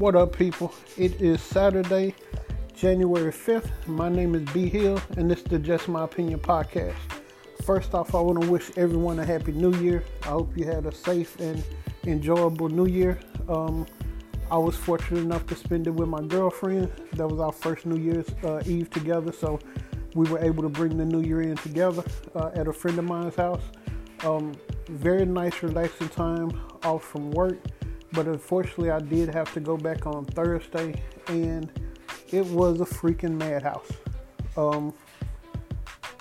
What up, people? It is Saturday, January 5th. My name is B Hill, and this is the Just My Opinion podcast. First off, I want to wish everyone a happy new year. I hope you had a safe and enjoyable new year. Um, I was fortunate enough to spend it with my girlfriend. That was our first New Year's uh, Eve together, so we were able to bring the new year in together uh, at a friend of mine's house. Um, very nice, relaxing time off from work but unfortunately, I did have to go back on Thursday, and it was a freaking madhouse. Um,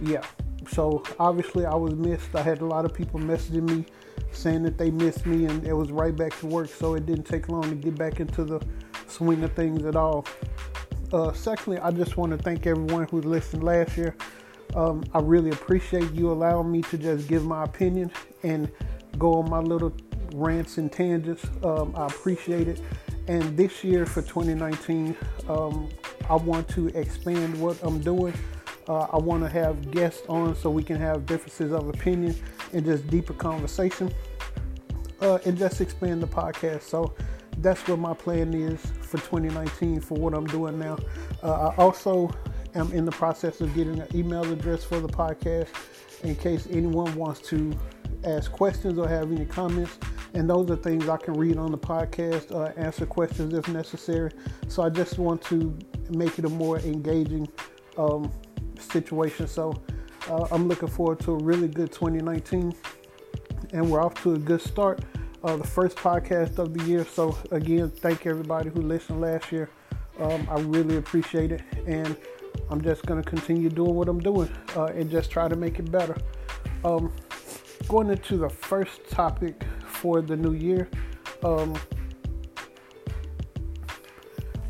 yeah, so obviously I was missed. I had a lot of people messaging me saying that they missed me, and it was right back to work, so it didn't take long to get back into the swing of things at all. Uh, secondly, I just want to thank everyone who listened last year. Um, I really appreciate you allowing me to just give my opinion and go on my little rants and tangents. Um, I appreciate it. And this year for 2019, um, I want to expand what I'm doing. Uh, I want to have guests on so we can have differences of opinion and just deeper conversation uh, and just expand the podcast. So that's what my plan is for 2019 for what I'm doing now. Uh, I also am in the process of getting an email address for the podcast in case anyone wants to ask questions or have any comments. And those are things I can read on the podcast, uh, answer questions if necessary. So I just want to make it a more engaging um, situation. So uh, I'm looking forward to a really good 2019. And we're off to a good start. Uh, the first podcast of the year. So again, thank everybody who listened last year. Um, I really appreciate it. And I'm just going to continue doing what I'm doing uh, and just try to make it better. Um, going into the first topic for the new year. Um,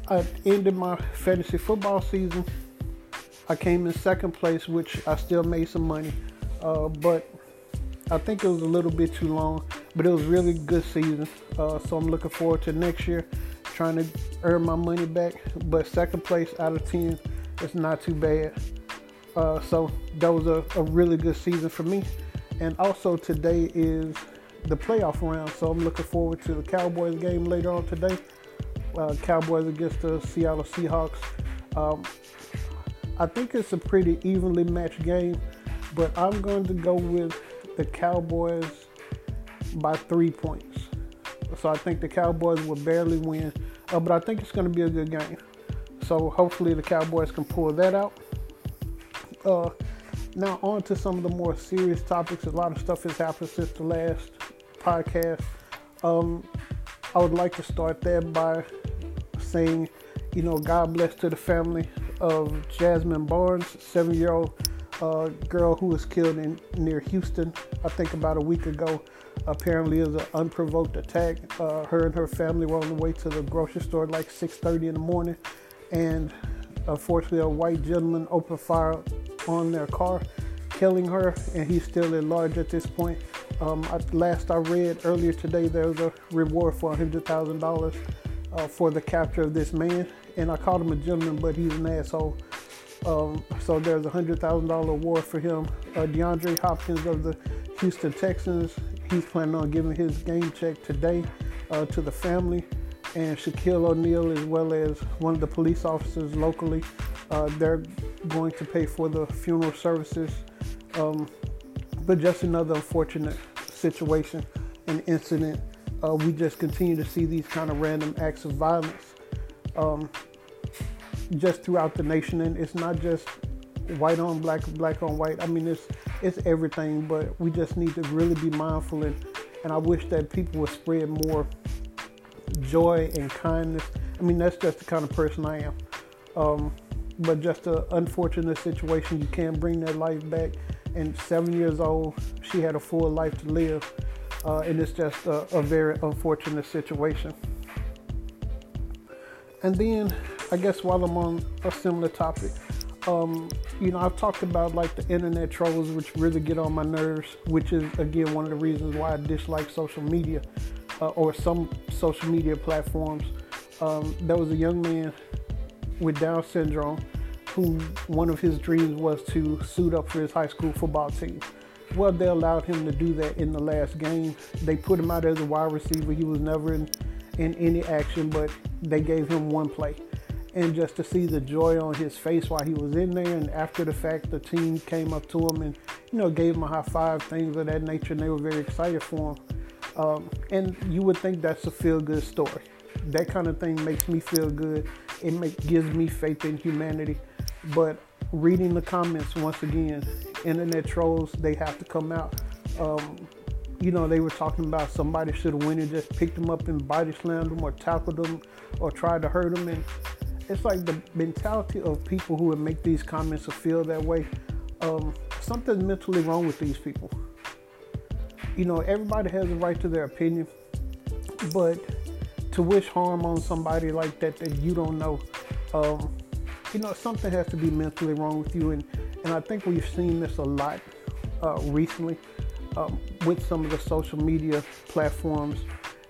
I ended my fantasy football season. I came in second place, which I still made some money, uh, but I think it was a little bit too long. But it was really good season, uh, so I'm looking forward to next year, trying to earn my money back. But second place out of ten is not too bad. Uh, so that was a, a really good season for me. And also today is the playoff round. So I'm looking forward to the Cowboys game later on today. Uh, Cowboys against the Seattle Seahawks. Um, I think it's a pretty evenly matched game, but I'm going to go with the Cowboys by three points. So I think the Cowboys will barely win, uh, but I think it's going to be a good game. So hopefully the Cowboys can pull that out. Uh, now on to some of the more serious topics. A lot of stuff has happened since the last podcast. Um, I would like to start there by saying, you know, God bless to the family of Jazmine Barnes, seven year old uh, girl who was killed in near Houston, I think about a week ago. Apparently, it was an unprovoked attack. Uh, her and her family were on the way to the grocery store like 6:30 in the morning, and unfortunately, a white gentleman opened fire on their car, killing her, and he's still at large at this point. Um, last I read earlier today, there was a reward for $100,000 uh, for the capture of this man. And I called him a gentleman, but he's an asshole. Um, so there's a $100,000 award for him. Uh, DeAndre Hopkins of the Houston Texans, he's planning on giving his game check today uh, to the family. And Shaquille O'Neal, as well as one of the police officers locally, uh, they're going to pay for the funeral services. Um, but just another unfortunate situation and incident. Uh, we just continue to see these kind of random acts of violence um, just throughout the nation, and it's not just white on black, black on white. I mean, it's it's everything, but we just need to really be mindful, and and I wish that people would spread more joy and kindness. I mean, that's just the kind of person I am. Um, but just an unfortunate situation, you can't bring that life back and seven years old. She had a full life to live, uh, and it's just a, a, very unfortunate situation. And then, I guess while I'm on a similar topic, um, you know, I've talked about like the internet trolls, which really get on my nerves, which is again one of the reasons why I dislike social media uh, or some social media platforms. Um, there was a young man with Down syndrome who one of his dreams was to suit up for his high school football team. Well, they allowed him to do that in the last game. They put him out as a wide receiver. He was never in, in any action, but they gave him one play. And just to see the joy on his face while he was in there, and after the fact, the team came up to him and you know gave him a high five, things of that nature, and they were very excited for him. Um, and you would think that's a feel good story. That kind of thing makes me feel good. It gives me faith in humanity. But reading the comments once again, internet trolls, they have to come out. Um, you know, they were talking about somebody should have went and just picked them up and body slammed them or tackled them or tried to hurt them. And it's like the mentality of people who would make these comments or feel that way. Um, something's mentally wrong with these people. You know, everybody has a right to their opinion, but to wish harm on somebody like that that you don't know, um, you know, something has to be mentally wrong with you. And, and I think we've seen this a lot uh, recently um, with some of the social media platforms.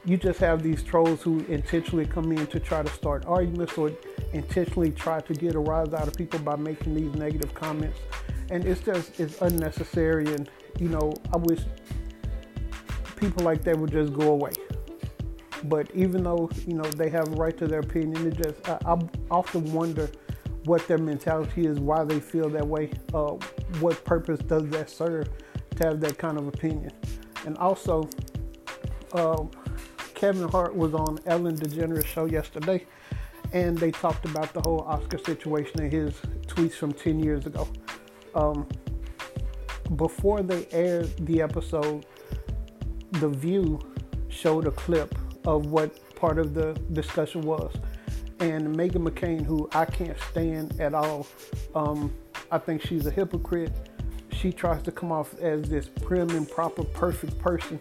You just have these trolls who intentionally come in to try to start arguments or intentionally try to get a rise out of people by making these negative comments. And it's just, it's unnecessary. And, you know, I wish people like that would just go away. But even though, you know, they have a right to their opinion, it just, I, I often wonder what their mentality is, why they feel that way, uh, what purpose does that serve to have that kind of opinion. And also, uh, Kevin Hart was on Ellen DeGeneres show yesterday, and they talked about the whole Oscar situation and his tweets from 10 years ago. Um, before they aired the episode, The View showed a clip of what part of the discussion was. And Meghan McCain, who I can't stand at all, um, I think she's a hypocrite. She tries to come off as this prim and proper, perfect person.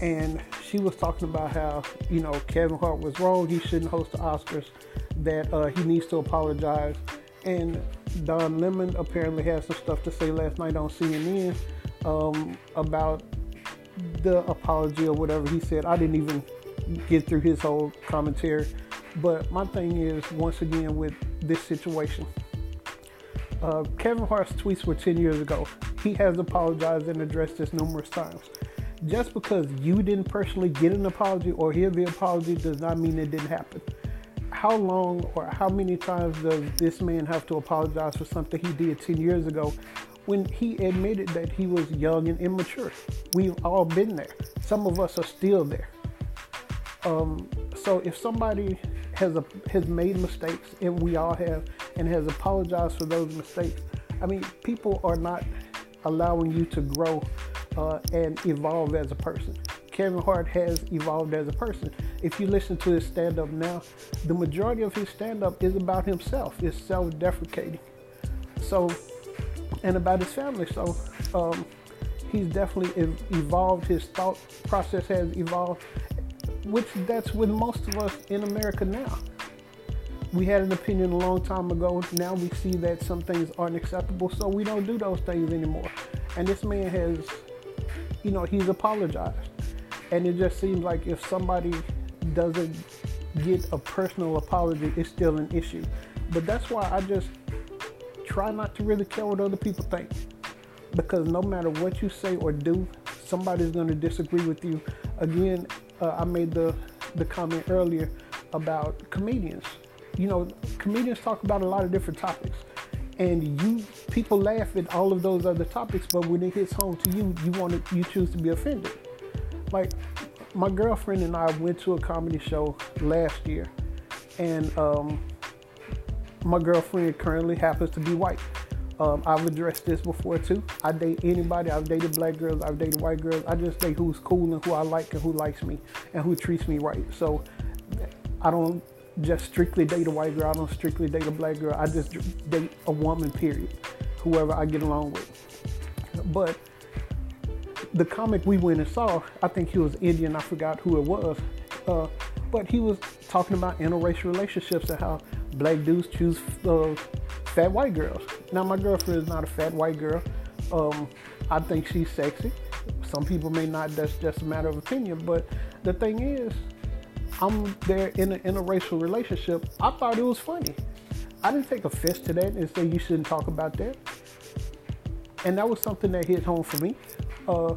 And she was talking about how, you know, Kevin Hart was wrong. He shouldn't host the Oscars, that uh, he needs to apologize. And Don Lemon apparently had some stuff to say last night on CNN um, about the apology or whatever he said. I didn't even get through his whole commentary. But my thing is, once again, with this situation, uh, Kevin Hart's tweets were 10 years ago. He has apologized and addressed this numerous times. Just because you didn't personally get an apology or hear the apology does not mean it didn't happen. How long or how many times does this man have to apologize for something he did 10 years ago when he admitted that he was young and immature? We've all been there. Some of us are still there. Um, so if somebody has a, has made mistakes, and we all have, and has apologized for those mistakes, I mean, people are not allowing you to grow uh, and evolve as a person. Kevin Hart has evolved as a person. If you listen to his stand up now, the majority of his stand up is about himself, it's self deprecating. So, and about his family. So, um, he's definitely evolved, his thought process has evolved, which that's with most of us in America now. We had an opinion a long time ago. Now we see that some things aren't acceptable, so we don't do those things anymore. And this man has, you know, he's apologized. And it just seems like if somebody doesn't get a personal apology, it's still an issue. But that's why I just try not to really care what other people think. Because no matter what you say or do, somebody's going to disagree with you. Again, uh, I made the, the comment earlier about comedians. You know, comedians talk about a lot of different topics. And you people laugh at all of those other topics, but when it hits home to you, you want to you choose to be offended. Like my girlfriend and I went to a comedy show last year, and um, my girlfriend currently happens to be white. Um, I've addressed this before too. I date anybody. I've dated black girls. I've dated white girls. I just date who's cool and who I like and who likes me and who treats me right. So I don't just strictly date a white girl. I don't strictly date a black girl. I just date a woman, period. Whoever I get along with. But the comic we went and saw, I think he was Indian. I forgot who it was. Uh, but he was talking about interracial relationships and how black dudes choose uh, fat white girls. Now, my girlfriend is not a fat white girl. Um, I think she's sexy. Some people may not. That's just a matter of opinion. But the thing is, I'm there in an interracial relationship. I thought it was funny. I didn't take offense to that and say you shouldn't talk about that. And that was something that hit home for me. Uh,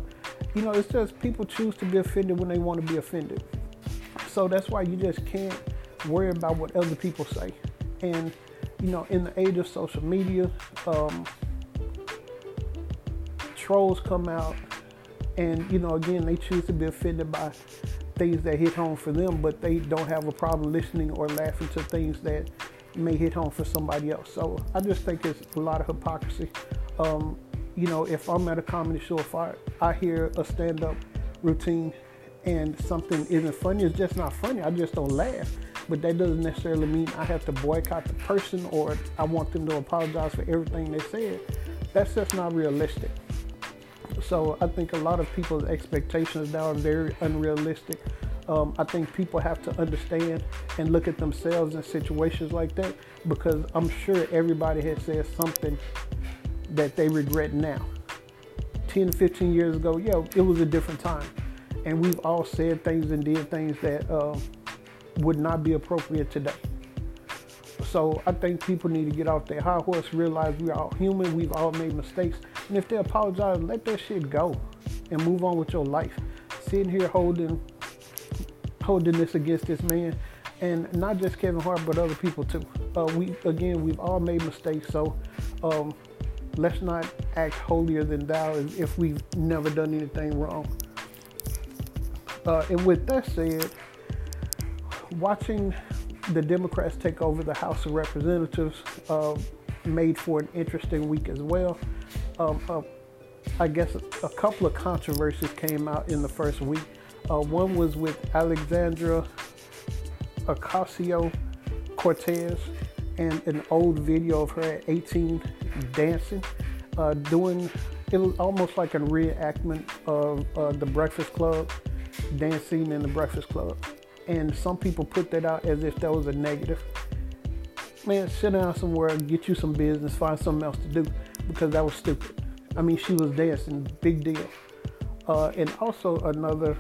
you know, it's just people choose to be offended when they want to be offended. So that's why you just can't worry about what other people say. And you know, in the age of social media, um, trolls come out, and you know, again, they choose to be offended by things that hit home for them, but they don't have a problem listening or laughing to things that may hit home for somebody else. So I just think it's a lot of hypocrisy. Um, you know, if I'm at a comedy show, if I, I hear a stand up routine and something isn't funny, it's just not funny. I just don't laugh. But that doesn't necessarily mean I have to boycott the person or I want them to apologize for everything they said. That's just not realistic. So I think a lot of people's expectations now are very unrealistic. Um, I think people have to understand and look at themselves in situations like that because I'm sure everybody has said something that they regret now. 10 15 years ago, yeah, it was a different time. And we've all said things and did things that uh, would not be appropriate today. So I think people need to get off their high horse, realize we're all human, we've all made mistakes. And if they apologize, let that shit go and move on with your life. Sitting here holding holding this against this man, and not just Kevin Hart, but other people too. Uh, we again, we've all made mistakes, so um, let's not act holier than thou if we've never done anything wrong. Uh, and with that said, watching the Democrats take over the House of Representatives uh, made for an interesting week as well. Um, uh, I guess a, couple of controversies came out in the first week. Uh, one was with Alexandra Ocasio Cortez and an old video of her at 18 dancing, uh, doing it was almost like a reenactment of uh, the Breakfast Club, dancing in the Breakfast Club. And some people put that out as if that was a negative. Man, sit down somewhere, get you some business, find something else to do because that was stupid. I mean, she was dancing, big deal. Uh, and also another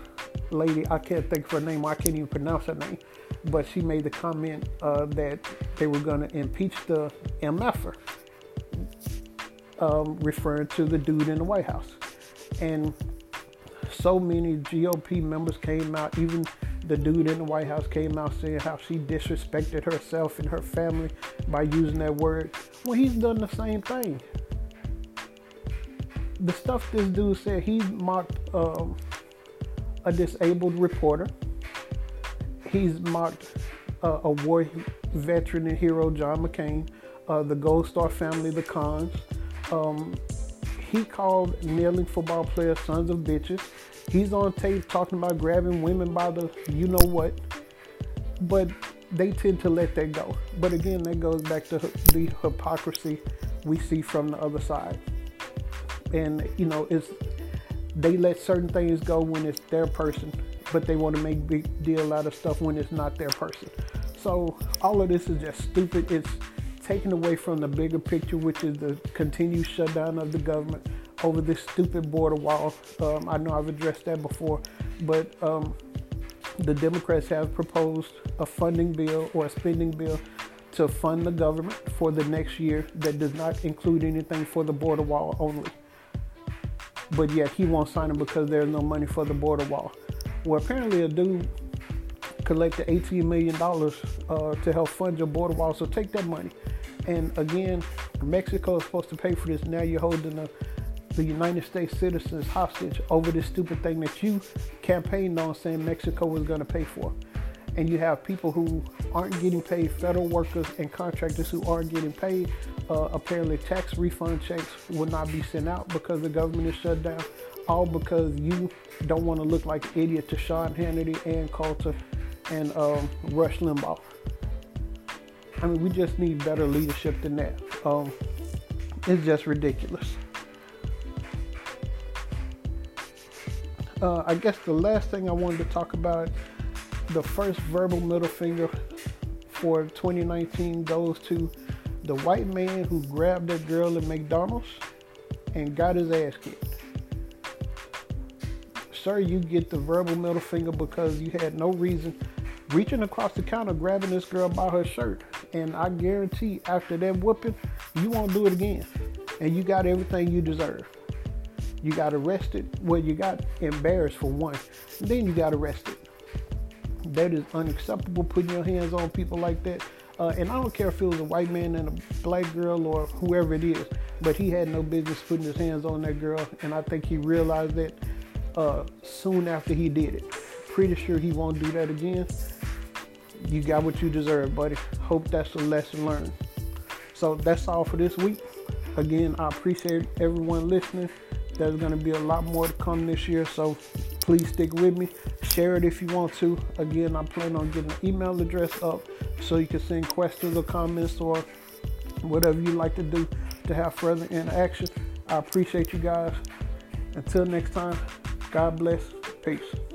lady, I can't think of her name, I can't even pronounce her name, but she made the comment uh, that they were going to impeach the MFer, um, referring to the dude in the White House. And so many GOP members came out, even the dude in the White House came out saying how she disrespected herself and her family by using that word. Well, he's done the same thing. The stuff this dude said, he mocked um, a disabled reporter. He's mocked uh, a war veteran and hero, John McCain, uh, the Gold Star family, the Khans. Um, he called kneeling football players sons of bitches. He's on tape talking about grabbing women by the you know what. But they tend to let that go. But again, that goes back to the hypocrisy we see from the other side. And you know, it's they let certain things go when it's their person, but they want to make big deal out of stuff when it's not their person. So all of this is just stupid. It's taken away from the bigger picture, which is the continued shutdown of the government over this stupid border wall. Um, I know I've addressed that before, but um, the Democrats have proposed a funding bill or a spending bill to fund the government for the next year that does not include anything for the border wall only. But yet he won't sign it because there's no money for the border wall. Well, apparently a dude collected $18 million uh, to help fund your border wall, so take that money. And again, Mexico is supposed to pay for this. Now you're holding a the United States citizens hostage over this stupid thing that you campaigned on saying Mexico was going to pay for. And you have people who aren't getting paid, federal workers and contractors who aren't getting paid. Uh, apparently, tax refund checks will not be sent out because the government is shut down. All because you don't want to look like an idiot to Sean Hannity and Coulter and um, Rush Limbaugh. I mean, we just need better leadership than that. Um, it's just ridiculous. Uh, I guess the last thing I wanted to talk about, the first verbal middle finger for 2019 goes to the white man who grabbed that girl at McDonald's and got his ass kicked. Sir, you get the verbal middle finger because you had no reason reaching across the counter grabbing this girl by her shirt. And I guarantee after that whooping, you won't do it again. And you got everything you deserve. You got arrested. Well, you got embarrassed for one. Then you got arrested. That is unacceptable. Putting your hands on people like that. Uh, and I don't care if it was a white man and a black girl or whoever it is, but he had no business putting his hands on that girl. And I think he realized that uh, soon after he did it. Pretty sure he won't do that again. You got what you deserve, buddy. Hope that's a lesson learned. So that's all for this week. Again, I appreciate everyone listening. There's going to be a lot more to come this year, so please stick with me. Share it if you want to. Again, I plan on getting an email address up so you can send questions or comments or whatever you like to do to have further interaction. I appreciate you guys. Until next time, God bless. Peace.